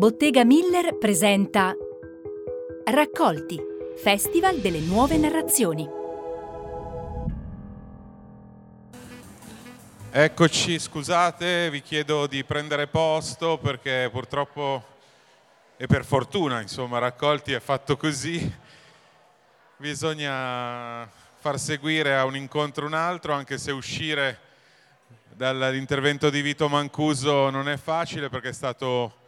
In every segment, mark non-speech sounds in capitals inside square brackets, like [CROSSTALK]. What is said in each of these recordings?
Bottega Miller presenta Raccolti, Festival delle nuove narrazioni. Eccoci, scusate, vi chiedo di prendere posto perché purtroppo e per fortuna, insomma, raccolti è fatto così. Bisogna far seguire a un incontro un altro, anche se uscire dall'intervento di Vito Mancuso non è facile perché è stato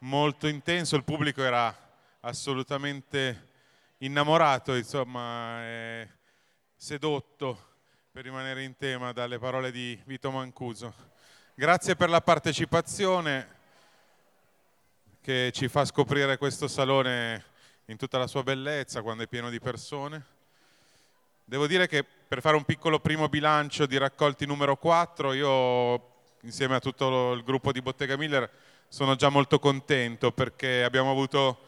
molto intenso, il pubblico era assolutamente innamorato, insomma, sedotto per rimanere in tema dalle parole di Vito Mancuso. Grazie per la partecipazione che ci fa scoprire questo salone in tutta la sua bellezza quando è pieno di persone. Devo dire che per fare un piccolo primo bilancio di raccolti numero 4, io insieme a tutto il gruppo di Bottega Miller sono già molto contento perché abbiamo avuto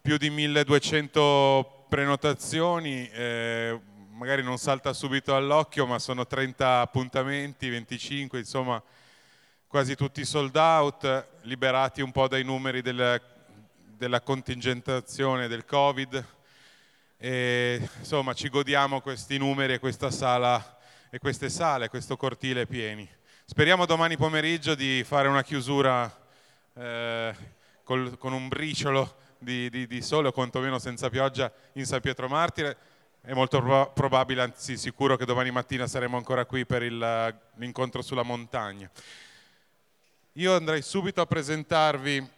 più di 1200 prenotazioni, eh, magari non salta subito all'occhio, ma sono 30 appuntamenti, 25, insomma quasi tutti sold out, liberati un po' dai numeri del, della contingentazione del Covid. E, insomma ci godiamo questi numeri e questa sala e queste sale, questo cortile pieni. Speriamo domani pomeriggio di fare una chiusura eh, col, con un briciolo di, di, di sole o quantomeno senza pioggia in San Pietro Martire è molto pro- probabile, anzi sicuro che domani mattina saremo ancora qui per il, l'incontro sulla montagna. Io andrei subito a presentarvi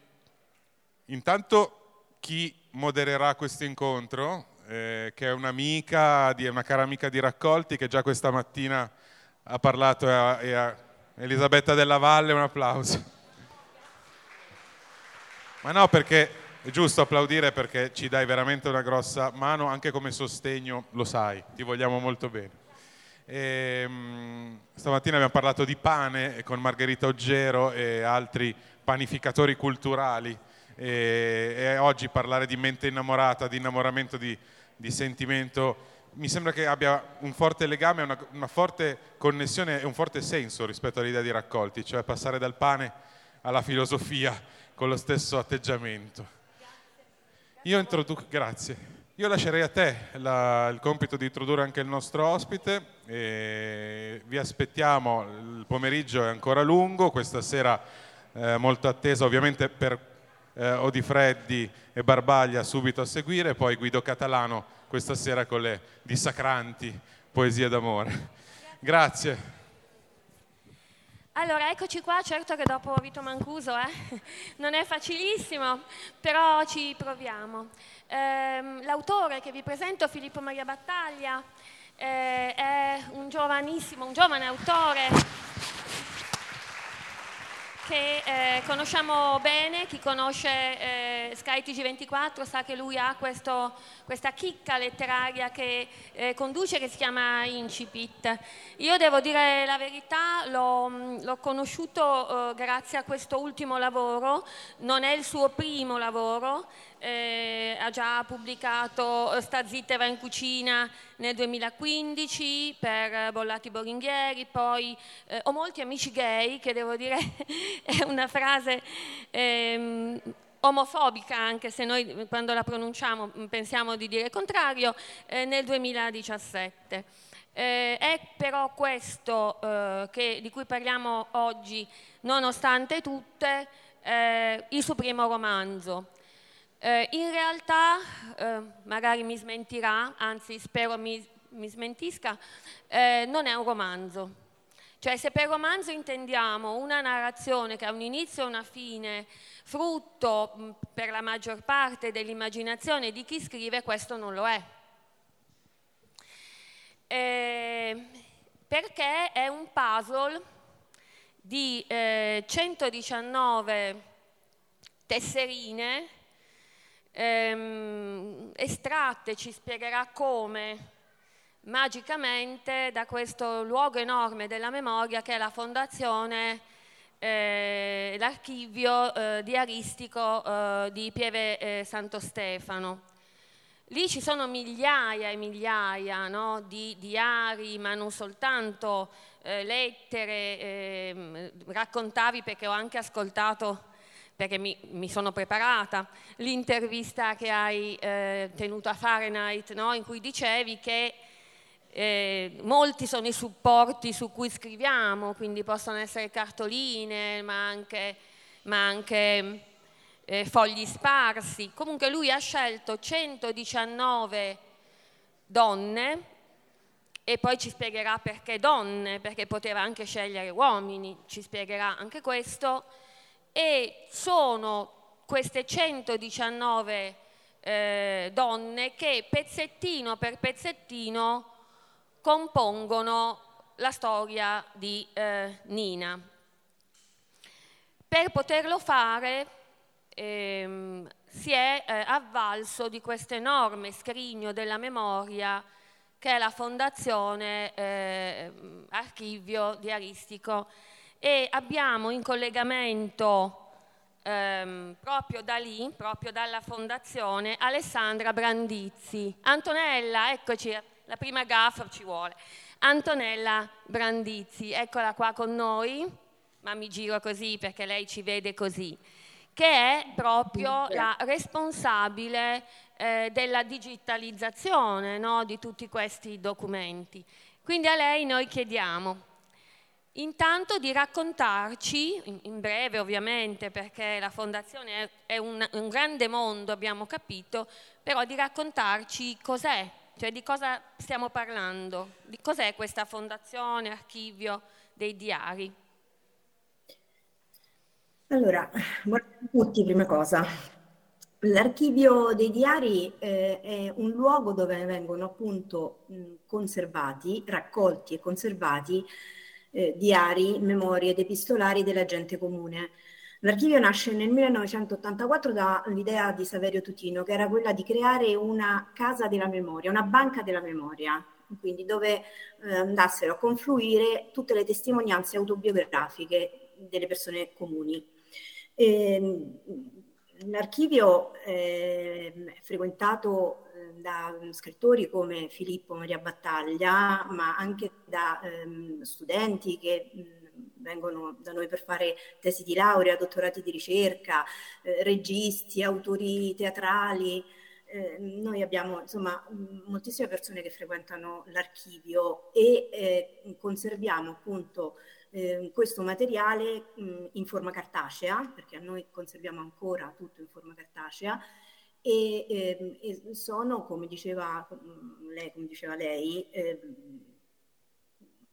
intanto chi modererà questo incontro, eh, che è un'amica, di, una cara amica di Raccolti, che già questa mattina ha parlato a, a Elisabetta della Valle, un applauso. Ma no, perché è giusto applaudire perché ci dai veramente una grossa mano, anche come sostegno, lo sai, ti vogliamo molto bene. E, um, stamattina abbiamo parlato di pane con Margherita Oggero e altri panificatori culturali e, e oggi parlare di mente innamorata, di innamoramento, di, di sentimento, mi sembra che abbia un forte legame, una, una forte connessione e un forte senso rispetto all'idea di raccolti, cioè passare dal pane alla filosofia con lo stesso atteggiamento. Io grazie. Io lascerei a te la, il compito di introdurre anche il nostro ospite. vi aspettiamo, il pomeriggio è ancora lungo, questa sera eh, molto attesa ovviamente per eh, Odifreddi e Barbaglia subito a seguire, poi Guido Catalano questa sera con le dissacranti poesie d'amore. Grazie. Allora, eccoci qua, certo che dopo Vito Mancuso eh, [LAUGHS] non è facilissimo, però ci proviamo. Eh, l'autore che vi presento, Filippo Maria Battaglia, eh, è un giovanissimo, un giovane autore che eh, conosciamo bene, chi conosce eh, SkyTG24 sa che lui ha questo, questa chicca letteraria che eh, conduce che si chiama Incipit. Io devo dire la verità, l'ho, l'ho conosciuto eh, grazie a questo ultimo lavoro, non è il suo primo lavoro, eh, ha già pubblicato Sta zitta e va in cucina nel 2015 per Bollati Boringhieri, poi eh, Ho molti amici gay, che devo dire [LAUGHS] è una frase ehm, omofobica, anche se noi quando la pronunciamo pensiamo di dire contrario, eh, nel 2017. Eh, è però questo eh, che, di cui parliamo oggi, nonostante tutte, eh, il suo primo romanzo. Eh, in realtà, eh, magari mi smentirà, anzi spero mi, mi smentisca, eh, non è un romanzo. Cioè se per romanzo intendiamo una narrazione che ha un inizio e una fine, frutto per la maggior parte dell'immaginazione di chi scrive, questo non lo è. Eh, perché è un puzzle di eh, 119 tesserine ehm, estratte, ci spiegherà come, magicamente da questo luogo enorme della memoria che è la fondazione, eh, l'archivio eh, diaristico eh, di Pieve eh, Santo Stefano. Lì ci sono migliaia e migliaia no, di diari, ma non soltanto eh, lettere, ehm, raccontavi perché ho anche ascoltato perché mi, mi, sono preparata, l'intervista che hai eh, tenuto a Fahrenheit, no? in cui dicevi che eh, molti sono i supporti su cui scriviamo, quindi possono essere cartoline, ma anche, ma anche eh, fogli sparsi. Comunque lui ha scelto 119 donne e poi ci spiegherà perché donne, perché poteva anche scegliere uomini, ci spiegherà anche questo e sono queste 119 eh, donne che pezzettino per pezzettino compongono la storia di eh, Nina. Per poterlo fare ehm, si è eh, avvalso di questo enorme scrigno della memoria che è la Fondazione eh, Archivio Diaristico e abbiamo in collegamento ehm, proprio da lì, proprio dalla fondazione, Alessandra Brandizzi. Antonella, eccoci, la prima gaffa ci vuole. Antonella Brandizzi, eccola qua con noi, ma mi giro così perché lei ci vede così, che è proprio la responsabile eh, della digitalizzazione no, di tutti questi documenti. Quindi a lei noi chiediamo Intanto di raccontarci, in breve ovviamente perché la fondazione è un, un grande mondo, abbiamo capito, però di raccontarci cos'è, cioè di cosa stiamo parlando, di cos'è questa fondazione, archivio dei diari. Allora, buonasera a tutti, prima cosa. L'archivio dei diari eh, è un luogo dove vengono appunto conservati, raccolti e conservati eh, diari, memorie ed epistolari della gente comune. L'archivio nasce nel 1984 dall'idea di Saverio Tutino, che era quella di creare una casa della memoria, una banca della memoria, quindi dove eh, andassero a confluire tutte le testimonianze autobiografiche delle persone comuni. E, ehm, l'archivio eh, è frequentato da scrittori come Filippo Maria Battaglia, ma anche da ehm, studenti che vengono da noi per fare tesi di laurea, dottorati di ricerca, eh, registi, autori teatrali. Eh, noi abbiamo insomma moltissime persone che frequentano l'archivio e eh, conserviamo appunto eh, questo materiale mh, in forma cartacea, perché noi conserviamo ancora tutto in forma cartacea, e, eh, e sono, come diceva lei, come diceva lei eh,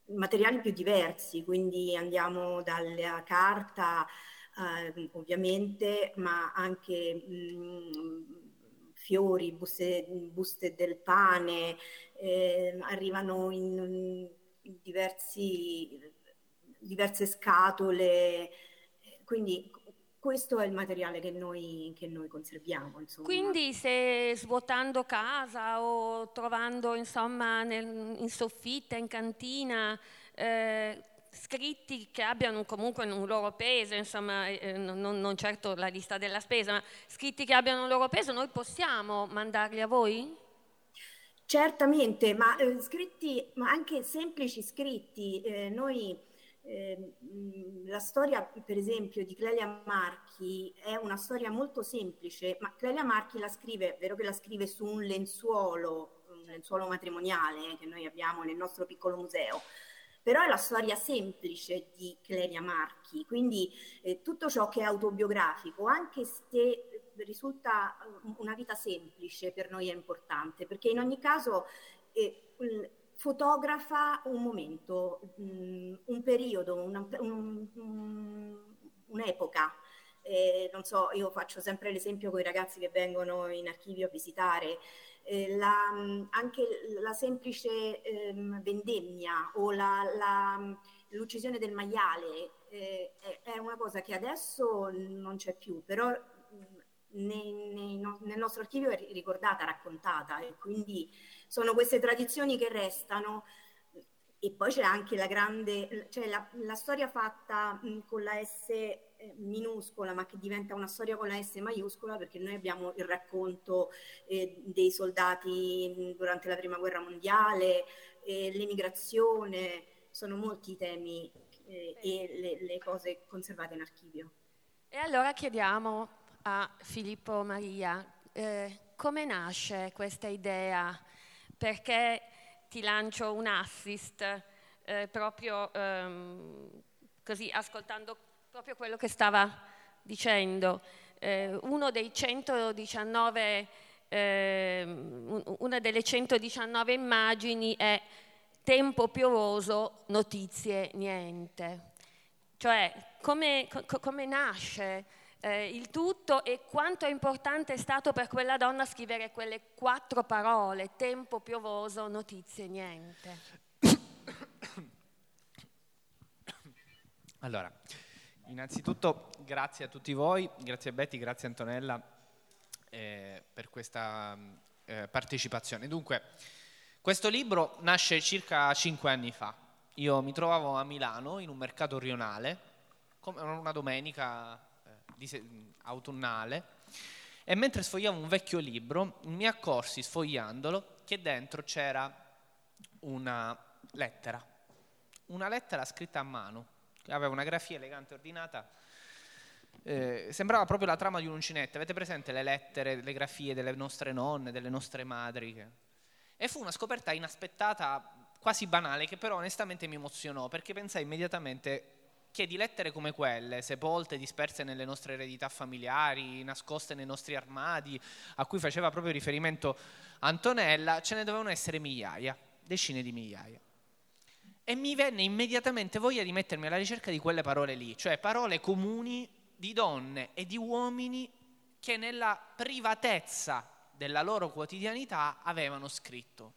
materiali più diversi, quindi andiamo dalla carta eh, ovviamente, ma anche mh, fiori, buste, buste, del pane, eh, arrivano in, in diversi, diverse scatole, quindi questo è il materiale che noi, che noi conserviamo. Insomma. Quindi se svuotando casa o trovando insomma nel, in soffitta, in cantina, eh, scritti che abbiano comunque un loro peso, insomma, eh, non, non, certo la lista della spesa, ma scritti che abbiano un loro peso, noi possiamo mandarli a voi? Certamente, ma eh, scritti, ma anche semplici scritti, eh, noi eh, la storia, per esempio, di Clelia Marchi è una storia molto semplice, ma Clelia Marchi la scrive, è vero che la scrive su un lenzuolo, un lenzuolo matrimoniale che noi abbiamo nel nostro piccolo museo, però è la storia semplice di Clelia Marchi, quindi eh, tutto ciò che è autobiografico, anche se risulta una vita semplice, per noi è importante, perché in ogni caso eh, fotografa un momento, mm, un periodo, un, un, un'epoca. Eh, non so, io faccio sempre l'esempio con i ragazzi che vengono in archivio a visitare. Eh, la, anche la semplice eh, vendemmia o la, la, l'uccisione del maiale eh, è una cosa che adesso non c'è più, però nei, nei, no, nel nostro archivio è ricordata, raccontata e quindi sono queste tradizioni che restano e poi c'è anche la grande, cioè la, la storia fatta mh, con la S eh, minuscola ma che diventa una storia con la S maiuscola perché noi abbiamo il racconto eh, dei soldati durante la prima guerra mondiale, eh, l'emigrazione, sono molti i temi eh, e le, le cose conservate in archivio. E allora chiediamo a Filippo Maria eh, come nasce questa idea, perché ti lancio un assist eh, proprio ehm, così ascoltando proprio quello che stava dicendo. Eh, uno dei 119, ehm, una delle 119 immagini è tempo piovoso, notizie niente. Cioè, come, co- come nasce eh, il tutto e quanto è importante è stato per quella donna scrivere quelle quattro parole, tempo piovoso, notizie niente. [COUGHS] Allora, innanzitutto grazie a tutti voi, grazie a Betty, grazie a Antonella eh, per questa eh, partecipazione. Dunque, questo libro nasce circa cinque anni fa. Io mi trovavo a Milano in un mercato rionale, come una domenica eh, autunnale, e mentre sfogliavo un vecchio libro mi accorsi sfogliandolo che dentro c'era una lettera, una lettera scritta a mano, aveva una grafia elegante e ordinata. Eh, sembrava proprio la trama di un uncinetto. Avete presente le lettere, le grafie delle nostre nonne, delle nostre madri? E fu una scoperta inaspettata, quasi banale, che però onestamente mi emozionò, perché pensai immediatamente che di lettere come quelle, sepolte, disperse nelle nostre eredità familiari, nascoste nei nostri armadi, a cui faceva proprio riferimento Antonella, ce ne dovevano essere migliaia, decine di migliaia. E mi venne immediatamente voglia di mettermi alla ricerca di quelle parole lì, cioè parole comuni di donne e di uomini che nella privatezza della loro quotidianità avevano scritto.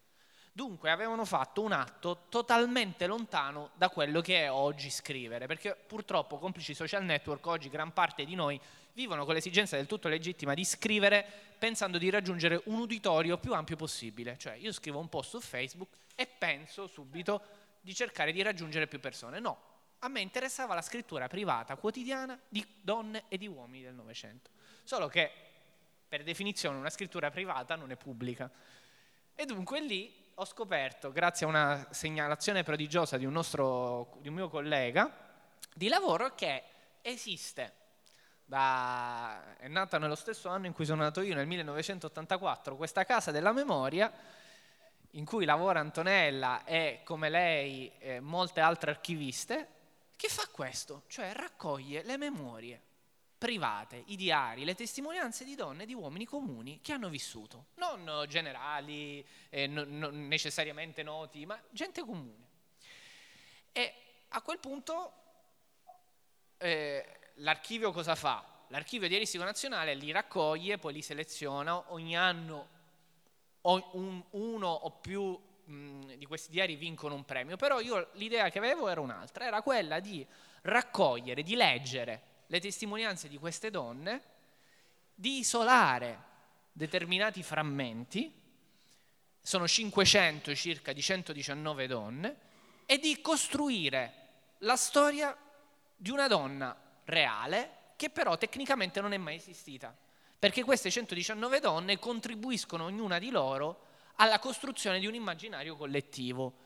Dunque avevano fatto un atto totalmente lontano da quello che è oggi scrivere, perché purtroppo, complici social network, oggi gran parte di noi vivono con l'esigenza del tutto legittima di scrivere pensando di raggiungere un uditorio più ampio possibile. Cioè io scrivo un post su Facebook e penso subito di cercare di raggiungere più persone. No, a me interessava la scrittura privata, quotidiana, di donne e di uomini del Novecento. Solo che per definizione una scrittura privata non è pubblica. E dunque lì ho scoperto, grazie a una segnalazione prodigiosa di un, nostro, di un mio collega di lavoro, che esiste, da, è nata nello stesso anno in cui sono nato io, nel 1984, questa Casa della Memoria, in cui lavora Antonella e come lei eh, molte altre archiviste, che fa questo, cioè raccoglie le memorie private, i diari, le testimonianze di donne e di uomini comuni che hanno vissuto, non generali, eh, non, non necessariamente noti, ma gente comune. E a quel punto eh, l'archivio cosa fa? L'archivio diaristico nazionale li raccoglie, poi li seleziona, ogni anno un, uno o più di questi diari vincono un premio, però io l'idea che avevo era un'altra, era quella di raccogliere, di leggere le testimonianze di queste donne, di isolare determinati frammenti, sono 500 circa di 119 donne, e di costruire la storia di una donna reale che però tecnicamente non è mai esistita, perché queste 119 donne contribuiscono ognuna di loro alla costruzione di un immaginario collettivo.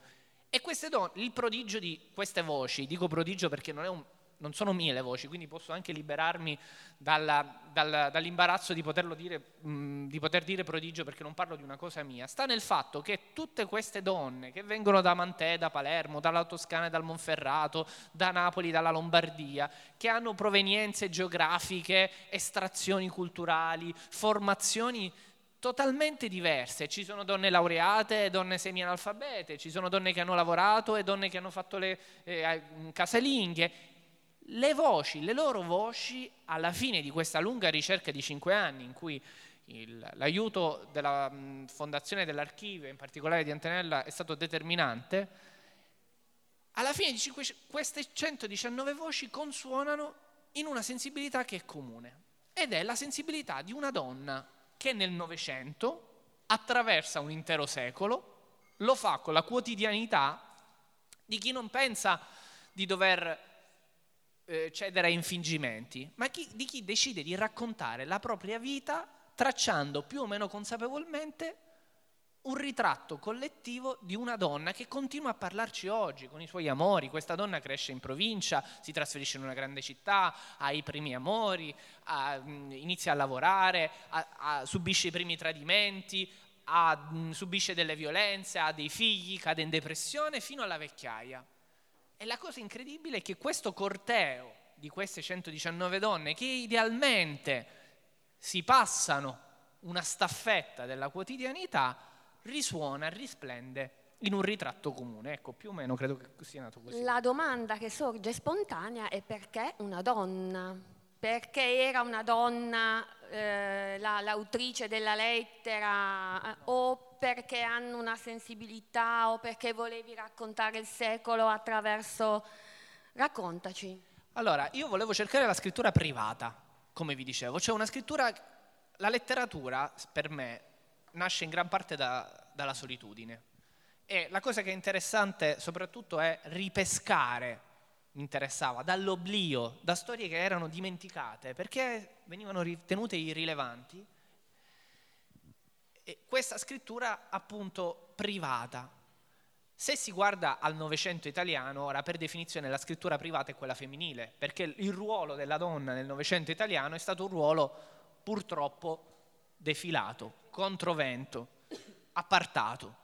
E donne, il prodigio di queste voci, dico prodigio perché non è un non sono mie le voci, quindi posso anche liberarmi dalla, dalla, dall'imbarazzo di, dire, mh, di poter dire prodigio perché non parlo di una cosa mia. Sta nel fatto che tutte queste donne che vengono da Mantè, da Palermo, dalla Toscana e dal Monferrato, da Napoli, dalla Lombardia, che hanno provenienze geografiche, estrazioni culturali, formazioni totalmente diverse. Ci sono donne laureate e donne semi-analfabete, ci sono donne che hanno lavorato e donne che hanno fatto le eh, casalinghe le voci, le loro voci, alla fine di questa lunga ricerca di cinque anni, in cui il, l'aiuto della fondazione dell'archivio, in particolare di Antenella, è stato determinante, alla fine dici, queste 119 voci consuonano in una sensibilità che è comune ed è la sensibilità di una donna che nel Novecento attraversa un intero secolo, lo fa con la quotidianità di chi non pensa di dover eh, cedere a infingimenti, ma chi, di chi decide di raccontare la propria vita tracciando più o meno consapevolmente un ritratto collettivo di una donna che continua a parlarci oggi con i suoi amori. Questa donna cresce in provincia, si trasferisce in una grande città, ha i primi amori, ha, inizia a lavorare, ha, ha, subisce i primi tradimenti, subisce delle violenze, ha dei figli, cade in depressione fino alla vecchiaia. E la cosa incredibile è che questo corteo di queste 119 donne che idealmente si passano una staffetta della quotidianità, risuona, risplende in un ritratto comune. Ecco, più o meno credo che sia nato così. La domanda che sorge spontanea è perché una donna? Perché era una donna eh, la, l'autrice della lettera eh, o perché hanno una sensibilità o perché volevi raccontare il secolo attraverso... Raccontaci. Allora, io volevo cercare la scrittura privata, come vi dicevo, cioè una scrittura... La letteratura, per me, nasce in gran parte da, dalla solitudine. E la cosa che è interessante soprattutto è ripescare, interessava, dall'oblio, da storie che erano dimenticate, perché venivano ritenute irrilevanti. E questa scrittura appunto privata. Se si guarda al Novecento italiano, ora per definizione la scrittura privata è quella femminile, perché il ruolo della donna nel Novecento italiano è stato un ruolo purtroppo defilato, controvento, appartato.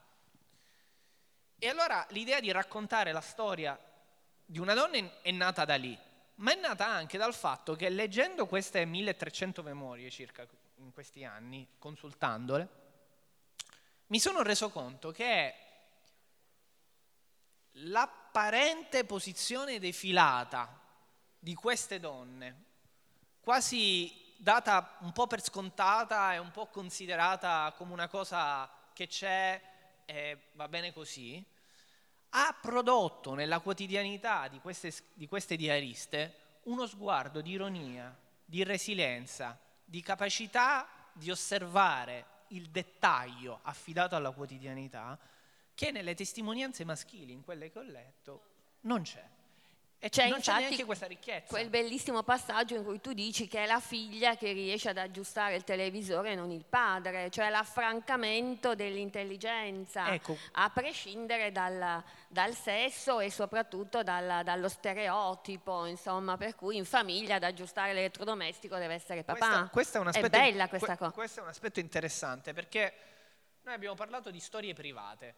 E allora l'idea di raccontare la storia di una donna è nata da lì, ma è nata anche dal fatto che leggendo queste 1300 memorie circa in questi anni, consultandole, mi sono reso conto che l'apparente posizione defilata di queste donne, quasi data un po' per scontata e un po' considerata come una cosa che c'è e va bene così, ha prodotto nella quotidianità di queste, di queste diariste uno sguardo di ironia, di resilienza, di capacità di osservare il dettaglio affidato alla quotidianità che nelle testimonianze maschili, in quelle che ho letto, non c'è. E c'è non c'è neanche questa ricchezza. Quel bellissimo passaggio in cui tu dici che è la figlia che riesce ad aggiustare il televisore e non il padre, cioè l'affrancamento dell'intelligenza, ecco. a prescindere dal, dal, sesso e soprattutto dal, dallo stereotipo, insomma, per cui in famiglia ad aggiustare l'elettrodomestico deve essere papà. Questa, questa è, un aspetto, è bella questa cosa. Questo è un aspetto interessante perché noi abbiamo parlato di storie private.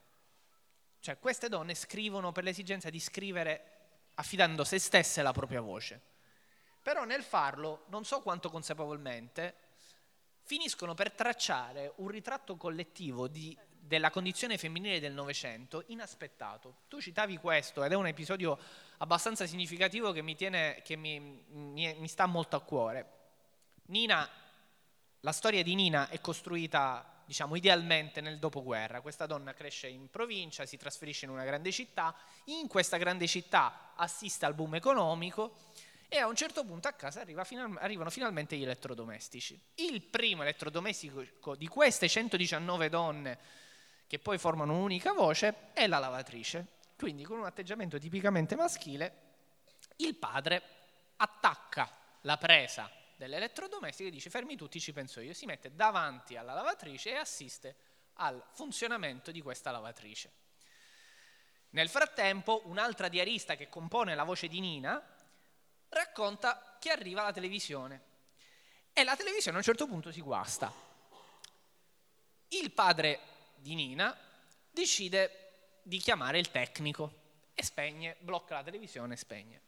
Cioè, queste donne scrivono per l'esigenza di scrivere affidando se stesse alla propria voce. Però nel farlo, non so quanto consapevolmente, finiscono per tracciare un ritratto collettivo di, della condizione femminile del Novecento inaspettato. Tu citavi questo ed è un episodio abbastanza significativo che mi, tiene, che mi, mi, mi sta molto a cuore. Nina, la storia di Nina è costruita diciamo idealmente nel dopoguerra. Questa donna cresce in provincia, si trasferisce in una grande città, in questa grande città assiste al boom economico e a un certo punto a casa arriva arrivano finalmente gli elettrodomestici. Il primo elettrodomestico di queste 119 donne che poi formano un'unica voce è la lavatrice. Quindi con un atteggiamento tipicamente maschile il padre attacca la presa dell'elettrodomestico e dice fermi tutti, ci penso io. Si mette davanti alla lavatrice e assiste al funzionamento di questa lavatrice. Nel frattempo, un'altra diarista che compone la voce di Nina racconta che arriva la televisione e la televisione a un certo punto si guasta. Il padre di Nina decide di chiamare il tecnico e spegne, blocca la televisione e spegne.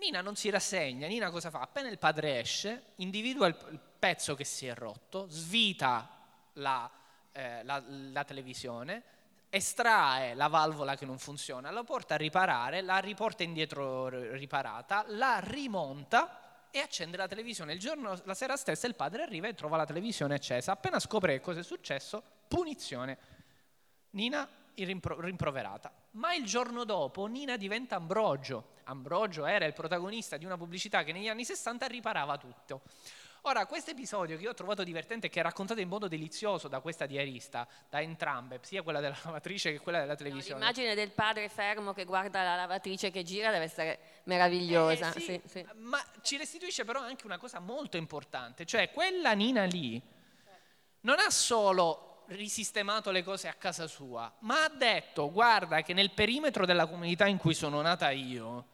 Nina non si rassegna, Nina cosa fa? Appena il padre esce, individua il, pezzo che si è rotto, svita la, eh, la, la televisione, estrae la valvola che non funziona, la porta a riparare, la riporta indietro riparata, la rimonta e accende la televisione. Il giorno, la sera stessa il padre arriva e trova la televisione accesa. Appena scopre che cosa è successo, punizione. Nina rimpro- rimproverata. Ma il giorno dopo Nina diventa Ambrogio. Ambrogio era il protagonista di una pubblicità che negli anni 60 riparava tutto. Ora, questo episodio che io ho trovato divertente e che è raccontato in modo delizioso da questa diarista, da entrambe, sia quella della lavatrice che quella della televisione. No, l'immagine del padre fermo che guarda la lavatrice che gira deve essere meravigliosa. Eh, sì, sì, sì. Ma ci restituisce però anche una cosa molto importante, cioè quella Nina lì non ha solo risistemato le cose a casa sua, ma ha detto guarda che nel perimetro della comunità in cui sono nata io,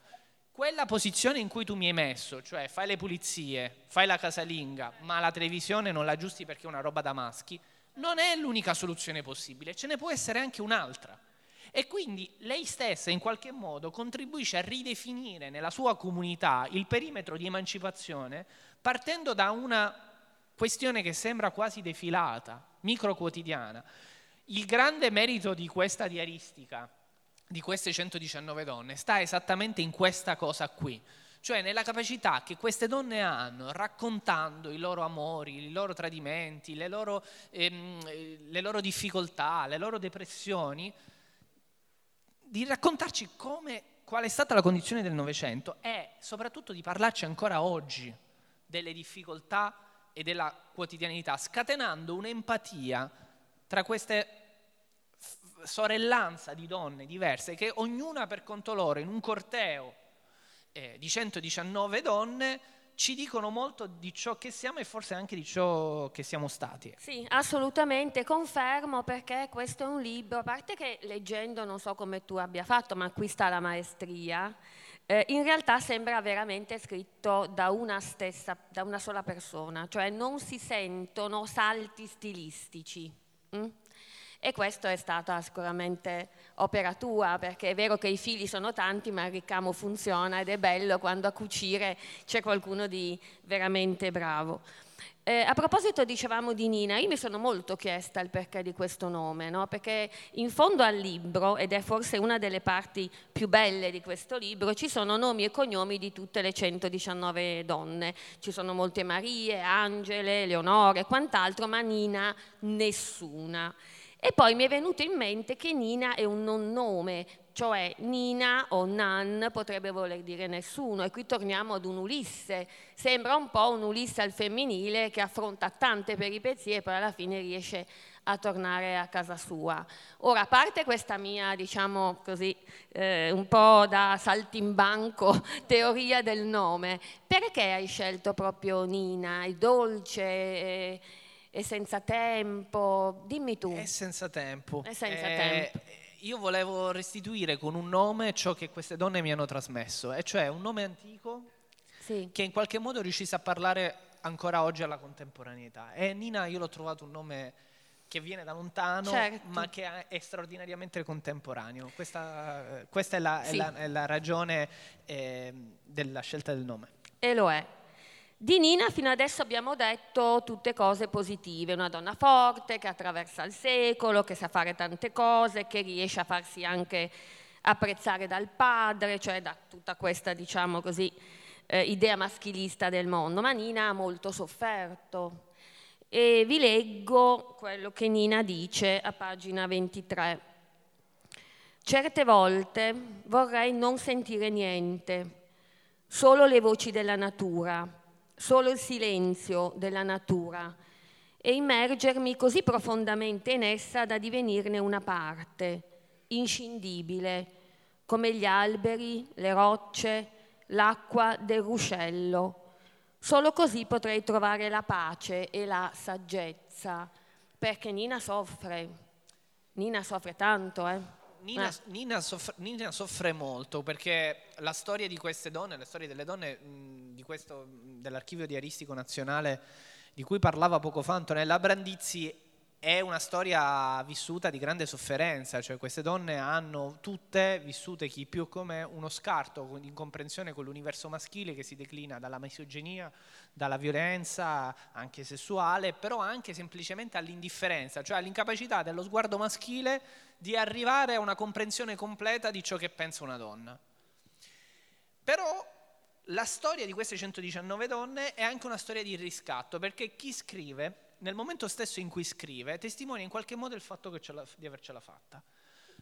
quella posizione in cui tu mi hai messo, cioè fai le pulizie, fai la casalinga, ma la televisione non la aggiusti perché è una roba da maschi, non è l'unica soluzione possibile, ce ne può essere anche un'altra. E quindi lei stessa in qualche modo contribuisce a ridefinire nella sua comunità il perimetro di emancipazione partendo da una questione che sembra quasi defilata, micro quotidiana. Il grande merito di questa diaristica di queste 119 donne sta esattamente in questa cosa qui, cioè nella capacità che queste donne hanno, raccontando i loro amori, i loro tradimenti, le loro, ehm, le loro difficoltà, le loro depressioni, di raccontarci come, qual è stata la condizione del Novecento e soprattutto di parlarci ancora oggi delle difficoltà e della quotidianità, scatenando un'empatia tra queste sorellanza di donne diverse che ognuna per conto loro in un corteo eh, di 119 donne ci dicono molto di ciò che siamo e forse anche di ciò che siamo stati. Sì, assolutamente, confermo perché questo è un libro, a parte che leggendo non so come tu abbia fatto, ma qui sta la maestria, eh, in realtà sembra veramente scritto da una stessa, da una sola persona, cioè non si sentono salti stilistici. Mm? E questo è stata sicuramente opera tua, perché è vero che i figli sono tanti, ma il ricamo funziona ed è bello quando a cucire c'è qualcuno di veramente bravo. Eh, a proposito dicevamo di Nina, io mi sono molto chiesta il perché di questo nome, no? perché in fondo al libro, ed è forse una delle parti più belle di questo libro, ci sono nomi e cognomi di tutte le 119 donne, ci sono molte Marie, Angele, Leonore e quant'altro, ma Nina nessuna. E poi mi è venuto in mente che Nina è un non nome, cioè Nina o Nan potrebbe voler dire nessuno e qui torniamo ad un Ulisse, sembra un po' un Ulisse al femminile che affronta tante peripezie e poi alla fine riesce a tornare a casa sua. Ora, a parte questa mia, diciamo così, eh, un po' da saltimbanco [LAUGHS] teoria del nome, perché hai scelto proprio Nina, il dolce? Eh, è senza tempo, dimmi tu. È senza tempo. È senza eh, tempo. Io volevo restituire con un nome ciò che queste donne mi hanno trasmesso, e cioè un nome antico sì. che in qualche modo riuscisse a parlare ancora oggi alla contemporaneità. E Nina io l'ho trovato un nome che viene da lontano, certo. ma che è straordinariamente contemporaneo. Questa, questa è, la, sì. è, la, è, la, ragione eh, della scelta del nome. E lo è. Di Nina fino adesso abbiamo detto tutte cose positive, una donna forte che attraversa il secolo, che sa fare tante cose, che riesce a farsi anche apprezzare dal padre, cioè da tutta questa, diciamo così, eh, idea maschilista del mondo. Ma Nina ha molto sofferto. E vi leggo quello che Nina dice a pagina 23. Certe volte vorrei non sentire niente, solo le voci della natura solo il silenzio della natura e immergermi così profondamente in essa da divenirne una parte, inscindibile, come gli alberi, le rocce, l'acqua del ruscello. Solo così potrei trovare la pace e la saggezza, perché Nina soffre, Nina soffre tanto, eh. Nina, eh. Nina, soffre, Nina, soffre, molto perché la storia di queste donne, la storia delle donne mh, questo, dell'archivio diaristico nazionale di cui parlava poco fa Antonella Brandizzi è una storia vissuta di grande sofferenza, cioè queste donne hanno tutte vissute chi più come uno scarto in comprensione con l'universo maschile che si declina dalla misoginia, dalla violenza anche sessuale, però anche semplicemente all'indifferenza, cioè all'incapacità dello sguardo maschile di arrivare a una comprensione completa di ciò che pensa una donna. Però la storia di queste 119 donne è anche una storia di riscatto, perché chi scrive nel momento stesso in cui scrive, testimonia in qualche modo il fatto di avercela fatta.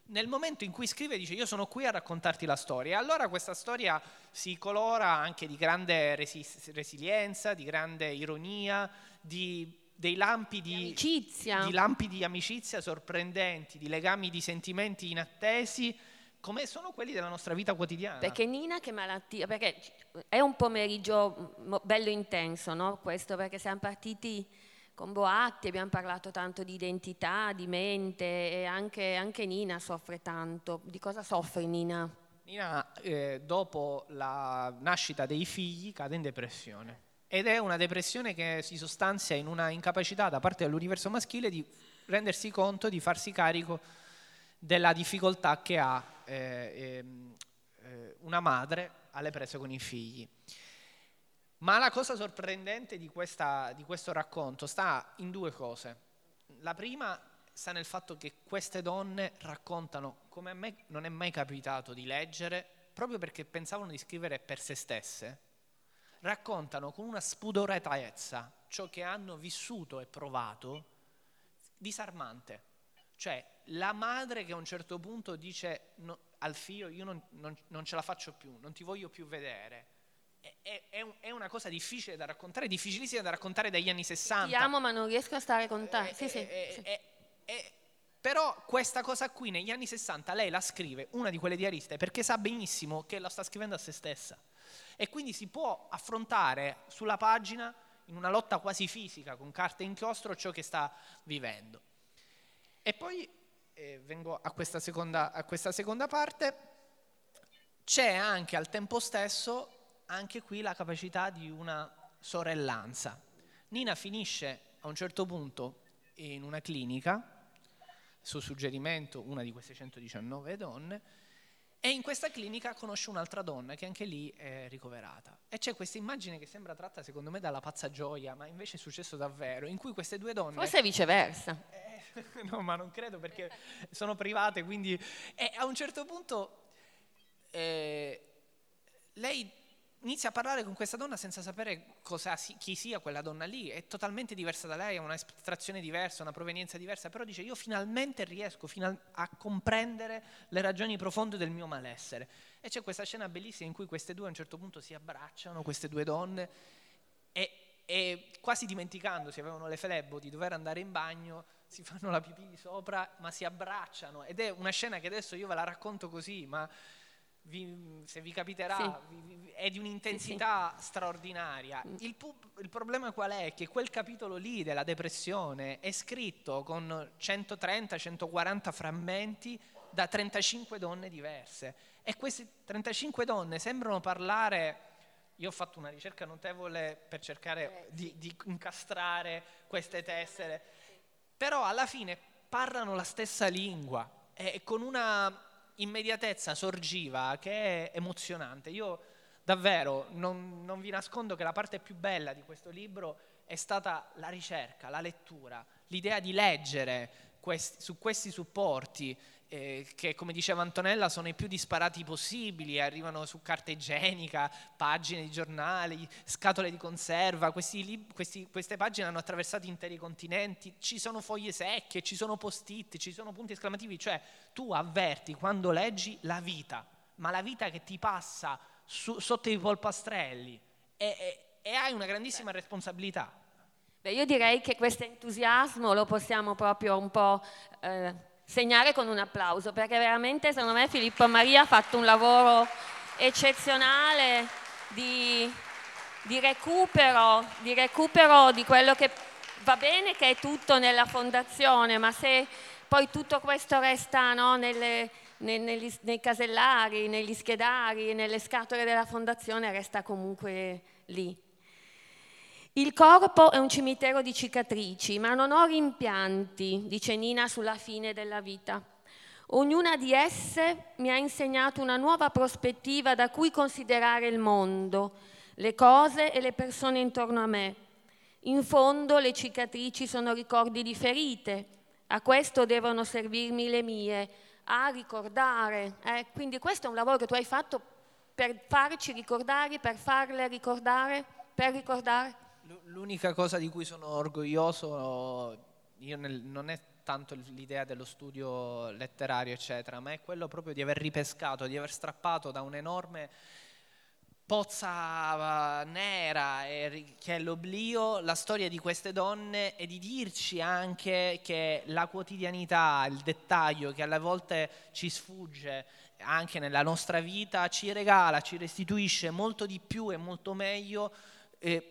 nel momento in cui scrive dice io sono qui a raccontarti la storia e allora questa storia si colora anche di grande resi- resilienza, di grande ironia, di dei lampi di, di, amicizia. di lampi di amicizia sorprendenti, di legami di sentimenti inattesi, come sono quelli della nostra vita quotidiana. Perché Nina che malattia, perché è un pomeriggio bello intenso, no? Questo perché siamo partiti con Boatti, abbiamo parlato tanto di identità, di mente e anche, anche Nina soffre tanto. Di cosa soffre Nina? Nina eh, dopo la nascita dei figli cade in depressione ed è una depressione che si sostanzia in una incapacità da parte dell'universo maschile di rendersi conto, di farsi carico della difficoltà che ha eh, ehm, eh, una madre alle prese con i figli. Ma la cosa sorprendente di, questa, di questo racconto sta in due cose. La prima sta nel fatto che queste donne raccontano, come a me non è mai capitato di leggere, proprio perché pensavano di scrivere per se stesse, raccontano con una spudoratezza ciò che hanno vissuto e provato disarmante. Cioè la madre che a un certo punto dice no, al figlio io non, non, non ce la faccio più, non ti voglio più vedere è, è, una cosa difficile da raccontare, difficilissima da raccontare dagli anni 60. Ti amo ma non riesco a stare con te. Eh, sì, sì, eh, sì. però questa cosa qui negli anni 60 lei la scrive, una di quelle diariste, perché sa benissimo che la sta scrivendo a se stessa. E quindi si può affrontare sulla pagina, in una lotta quasi fisica, con carte e inchiostro, ciò che sta vivendo. E poi eh, vengo a questa, seconda, a questa seconda parte, c'è anche al tempo stesso anche qui la capacità di una sorellanza. Nina finisce a un certo punto in una clinica, su suggerimento una di queste 119 donne, e in questa clinica conosce un'altra donna che anche lì è ricoverata. E c'è questa immagine che sembra tratta secondo me dalla pazza gioia, ma invece è successo davvero, in cui queste due donne... Forse viceversa. Eh, [LAUGHS] no, ma non credo perché sono private, quindi... E a un certo punto eh, lei inizia a parlare con questa donna senza sapere cosa, chi sia quella donna lì, è totalmente diversa da lei, ha un'estrazione diversa, una provenienza diversa, però dice io finalmente riesco a comprendere le ragioni profonde del mio malessere. E c'è questa scena bellissima in cui queste due a un certo punto si abbracciano, queste due donne, e, e quasi dimenticandosi, avevano le flebbo di dover andare in bagno, si fanno la pipì di sopra, ma si abbracciano. Ed è una scena che adesso io ve la racconto così, ma vi, se vi capiterà, sì. vi, è di un'intensità sì, sì. straordinaria. Mm. Il, pub, il, problema qual è? Che quel capitolo lì della depressione è scritto con 130-140 frammenti da 35 donne diverse e queste 35 donne sembrano parlare... Io ho fatto una ricerca notevole per cercare di, di incastrare queste tessere, però alla fine parlano la stessa lingua e con una immediatezza sorgiva che è emozionante. Io davvero non, non vi nascondo che la parte più bella di questo libro è stata la ricerca, la lettura, l'idea di leggere questi, su questi supporti eh, che come diceva Antonella sono i più disparati possibili, arrivano su carta igienica, pagine di giornali, scatole di conserva, questi, questi, queste pagine hanno attraversato interi continenti, ci sono foglie secche, ci sono post-it, ci sono punti esclamativi, cioè tu avverti quando leggi la vita, ma la vita che ti passa su, sotto i polpastrelli e, e, e hai una grandissima responsabilità. Beh, io direi che questo entusiasmo lo possiamo proprio un po' eh, segnare con un applauso, perché veramente secondo me Filippo Maria ha fatto un lavoro eccezionale di, di, recupero, di recupero di quello che va bene che è tutto nella fondazione, ma se poi tutto questo resta no, nelle, nei, negli, nei casellari, negli schedari, nelle scatole della fondazione, resta comunque lì. Il corpo è un cimitero di cicatrici, ma non ho rimpianti, dice Nina sulla fine della vita. Ognuna di esse mi ha insegnato una nuova prospettiva da cui considerare il mondo, le cose e le persone intorno a me. In fondo le cicatrici sono ricordi di ferite, a questo devono servirmi le mie, a ricordare. Eh? Quindi questo è un lavoro che tu hai fatto per farci ricordare, per farle ricordare, per ricordare. L'unica cosa di cui sono orgoglioso io nel, non è tanto l'idea dello studio letterario, eccetera, ma è quello proprio di aver ripescato, di aver strappato da un'enorme pozza eh, nera che è l'oblio, la storia di queste donne e di dirci anche che la quotidianità, il dettaglio che alle volte ci sfugge anche nella nostra vita, ci regala, ci restituisce molto di più e molto meglio eh,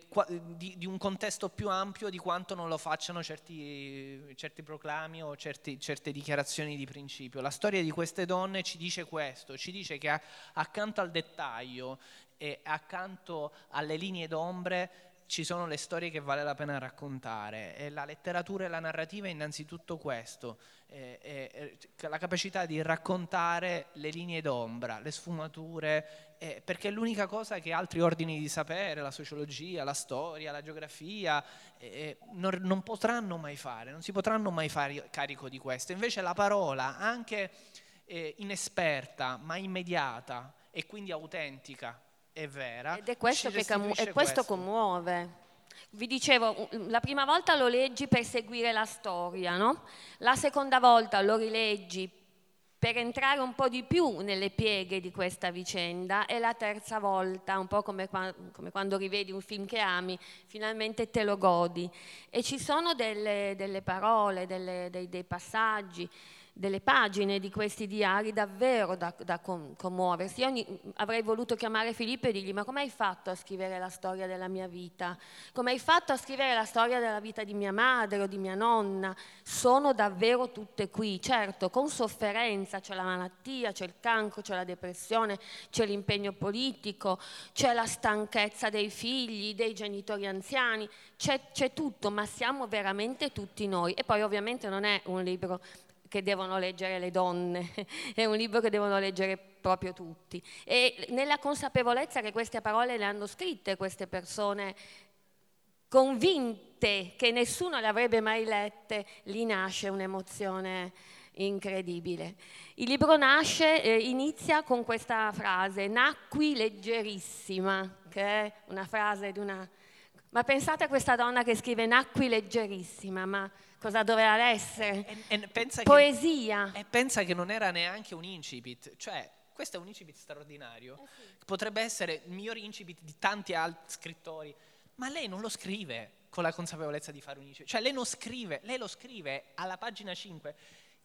di, di, un contesto più ampio di quanto non lo facciano certi, certi proclami o certi, certe dichiarazioni di principio. La storia di queste donne ci dice questo, ci dice che accanto al dettaglio e accanto alle linee d'ombre ci sono le storie che vale la pena raccontare e la letteratura e la narrativa è innanzitutto questo, è, è, è la capacità di raccontare le linee d'ombra, le sfumature, perché è l'unica cosa che altri ordini di sapere, la sociologia, la storia, la geografia, non, non, potranno mai fare, non si potranno mai fare carico di questo. Invece la parola, anche eh, inesperta ma immediata e quindi autentica, è vera. Ed è questo che camu- e questo, questo commuove. Vi dicevo, la prima volta lo leggi per seguire la storia, no? La seconda volta lo rileggi per entrare un po' di più nelle pieghe di questa vicenda e la terza volta, un po' come, come quando rivedi un film che ami, finalmente te lo godi. E ci sono delle, delle parole, delle, dei, dei passaggi delle pagine di questi diari davvero da, da commuoversi. Io avrei voluto chiamare Filippo e dirgli ma come hai fatto a scrivere la storia della mia vita? Come hai fatto a scrivere la storia della vita di mia madre o di mia nonna? Sono davvero tutte qui, certo, con sofferenza, c'è la malattia, c'è il cancro, c'è la depressione, c'è l'impegno politico, c'è la stanchezza dei figli, dei genitori anziani, c'è, c'è tutto, ma siamo veramente tutti noi. E poi ovviamente non è un libro che devono leggere le donne, [LAUGHS] è un libro che devono leggere proprio tutti. E nella consapevolezza che queste parole le hanno scritte queste persone convinte che nessuno le avrebbe mai lette, lì nasce un'emozione incredibile. Il libro nasce, eh, inizia con questa frase, nacqui leggerissima, che è una frase di una... Ma pensate a questa donna che scrive nacqui leggerissima, ma cosa doveva essere. E, e Poesia. Che, e pensa che non era neanche un incipit, cioè questo è un incipit straordinario, eh sì. potrebbe essere il miglior incipit di tanti altri scrittori, ma lei non lo scrive con la consapevolezza di fare un incipit, cioè lei non scrive, lei lo scrive alla pagina 5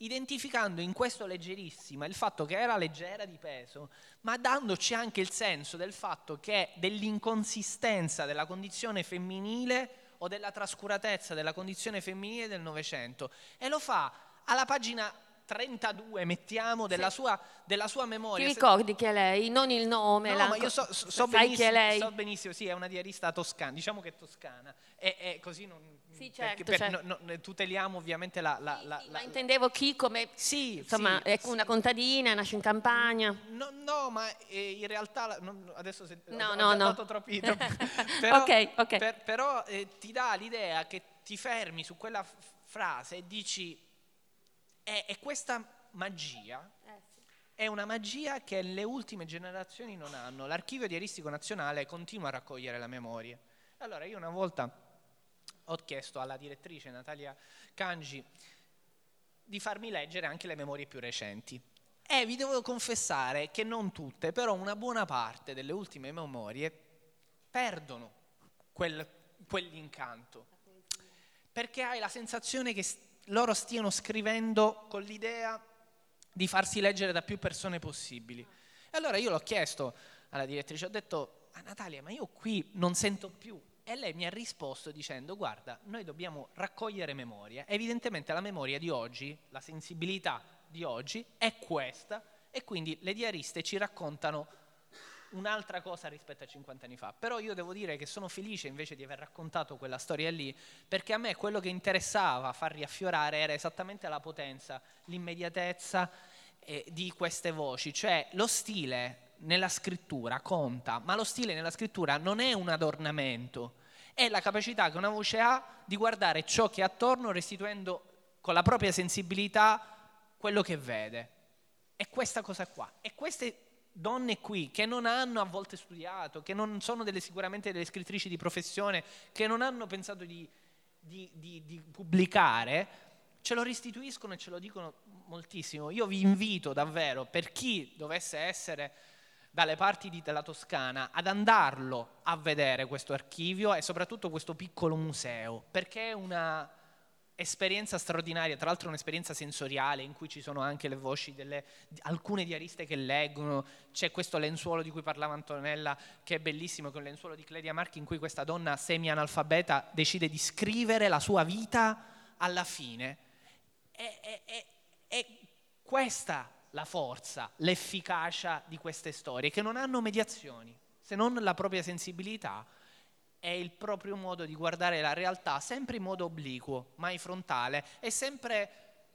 identificando in questo leggerissima il fatto che era leggera di peso, ma dandoci anche il senso del fatto che dell'inconsistenza della condizione femminile o della trascuratezza della condizione femminile del Novecento e lo fa alla pagina 32, mettiamo, della, sì. sua, della sua, memoria. Ti ricordi che è lei? Non il nome. No, ma io so, so, so benissimo, so benissimo, sì, è una diarista toscana, diciamo che è toscana. E, e così non... Sì, certo. Per, certo. No, no, tuteliamo ovviamente la... la, la, sì, la intendevo chi come... Sì, Insomma, sì, è una contadina, nasce in campagna. No, no ma eh, in realtà... Non, adesso se, no, ho, no, ho no. troppi... troppi [LAUGHS] però, ok, ok. Per, però eh, ti dà l'idea che ti fermi su quella f- frase e dici e, e questa magia eh, sì. è una magia che le ultime generazioni non hanno. L'archivio diaristico nazionale continua a raccogliere la memoria. Allora io una volta ho chiesto alla direttrice Natalia Cangi di farmi leggere anche le memorie più recenti. E vi devo confessare che non tutte, però una buona parte delle ultime memorie perdono quel, quell'incanto. Perché hai la sensazione che loro stiano scrivendo con l'idea di farsi leggere da più persone possibili. E allora io l'ho chiesto alla direttrice, ho detto, a Natalia, ma io qui non sento più. E lei mi ha risposto dicendo, guarda, noi dobbiamo raccogliere memoria. Evidentemente la memoria di oggi, la sensibilità di oggi è questa e quindi le diariste ci raccontano un'altra cosa rispetto a 50 anni fa. Però io devo dire che sono felice invece di aver raccontato quella storia lì, perché a me quello che interessava far riaffiorare era esattamente la potenza, l'immediatezza eh, di queste voci, cioè lo stile nella scrittura conta, ma lo stile nella scrittura non è un adornamento, è la capacità che una voce ha di guardare ciò che è attorno restituendo con la propria sensibilità quello che vede. È questa cosa qua. E queste donne qui che non hanno a volte studiato, che non sono delle, sicuramente delle scrittrici di professione, che non hanno pensato di, di, di, di pubblicare, ce lo restituiscono e ce lo dicono moltissimo. Io vi invito davvero, per chi dovesse essere dalle parti di, della Toscana, ad andarlo a vedere questo archivio e soprattutto questo piccolo museo, perché è una esperienza straordinaria, tra l'altro un'esperienza sensoriale in cui ci sono anche le voci delle alcune diariste che leggono, c'è questo lenzuolo di cui parlava Antonella che è bellissimo, che è un lenzuolo di Clelia Marchi in cui questa donna semi-analfabeta decide di scrivere la sua vita alla fine. È, è, è, è questa la forza, l'efficacia di queste storie, che non hanno mediazioni, se non la propria sensibilità è il proprio modo di guardare la realtà, sempre in modo obliquo, mai frontale, e sempre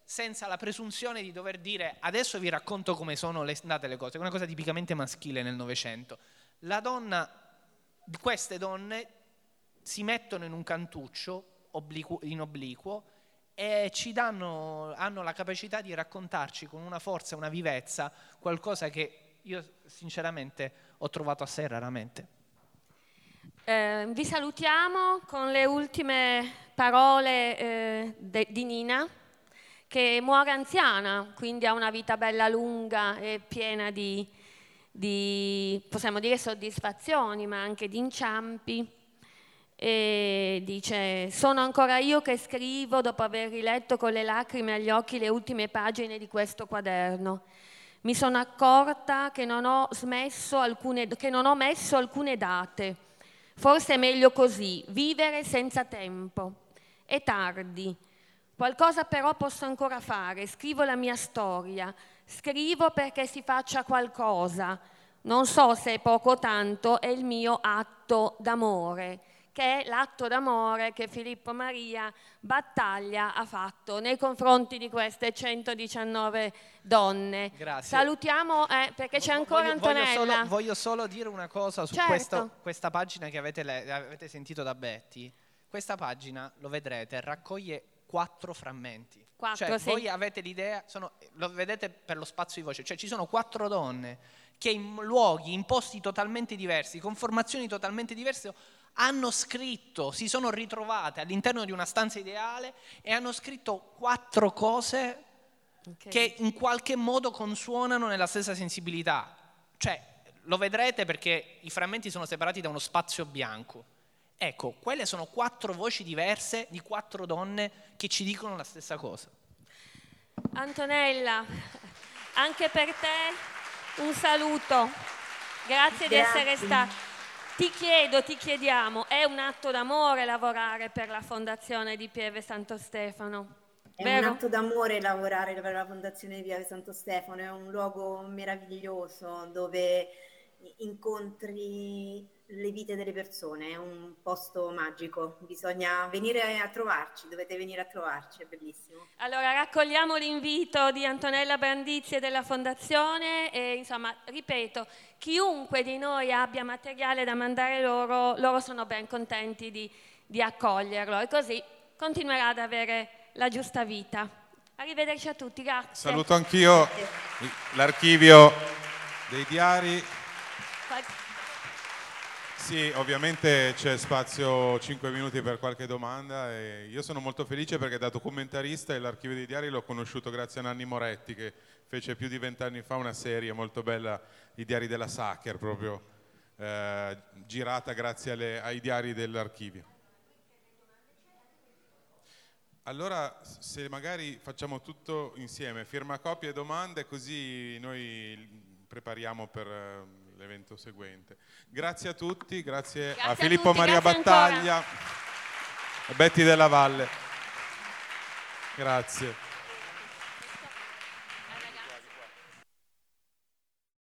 senza la presunzione di dover dire adesso vi racconto come sono le, andate le cose, una cosa tipicamente maschile nel Novecento. La donna, queste donne si mettono in un cantuccio obliquo, in obliquo e ci danno, hanno la capacità di raccontarci con una forza, una vivezza, qualcosa che io sinceramente ho trovato assai raramente. Eh, vi salutiamo con le ultime parole eh, de, di Nina, che muore anziana, quindi ha una vita bella lunga e piena di, di possiamo dire, soddisfazioni, ma anche di inciampi. E dice, sono ancora io che scrivo dopo aver riletto con le lacrime agli occhi le ultime pagine di questo quaderno. Mi sono accorta che non ho, alcune, che non ho messo alcune date Forse è meglio così, vivere senza tempo. È tardi. Qualcosa però posso ancora fare. Scrivo la mia storia. Scrivo perché si faccia qualcosa. Non so se è poco o tanto, è il mio atto d'amore che è l'atto d'amore che Filippo Maria Battaglia ha fatto nei confronti di queste 119 donne. Grazie. Salutiamo eh, perché c'è ancora voglio, Antonella. Voglio solo, voglio solo, dire una cosa su certo. questo, questa pagina che avete, avete sentito da Betty. Questa pagina, lo vedrete, raccoglie quattro frammenti. Quattro, cioè, sì. voi avete l'idea, sono, lo vedete per lo spazio di voce, cioè ci sono quattro donne che in luoghi, in posti totalmente diversi, con formazioni totalmente diverse, hanno scritto, si sono ritrovate all'interno di una stanza ideale e hanno scritto quattro cose okay. che in qualche modo consuonano nella stessa sensibilità. Cioè, lo vedrete perché i frammenti sono separati da uno spazio bianco. Ecco, quelle sono quattro voci diverse di quattro donne che ci dicono la stessa cosa. Antonella, anche per te un saluto. Grazie, Grazie. di essere stata. Ti chiedo, ti chiediamo, è un atto d'amore lavorare per la fondazione di Pieve Santo Stefano? È Vero? un atto d'amore lavorare per la fondazione di Pieve Santo Stefano, è un luogo meraviglioso dove incontri le vite delle persone, è un posto magico, bisogna venire a trovarci, dovete venire a trovarci, è bellissimo. Allora raccogliamo l'invito di Antonella Brandizzi e della Fondazione e insomma, ripeto, chiunque di noi abbia materiale da mandare loro, loro sono ben contenti di, di accoglierlo e così continuerà ad avere la giusta vita. Arrivederci a tutti, grazie. Saluto anch'io l'archivio dei diari. Sì, ovviamente c'è spazio 5 minuti per qualche domanda e io sono molto felice perché da documentarista l'archivio dei diari l'ho conosciuto grazie a Nanni Moretti che fece più di vent'anni fa una serie molto bella, I diari della Sacher, proprio eh, girata grazie alle, ai diari dell'archivio. Allora, se magari facciamo tutto insieme, firma copie e domande, così noi prepariamo per eh, l'evento seguente. Grazie a tutti, grazie, grazie a Filippo tutti, Maria Battaglia, ancora. a Betty della Valle. Grazie.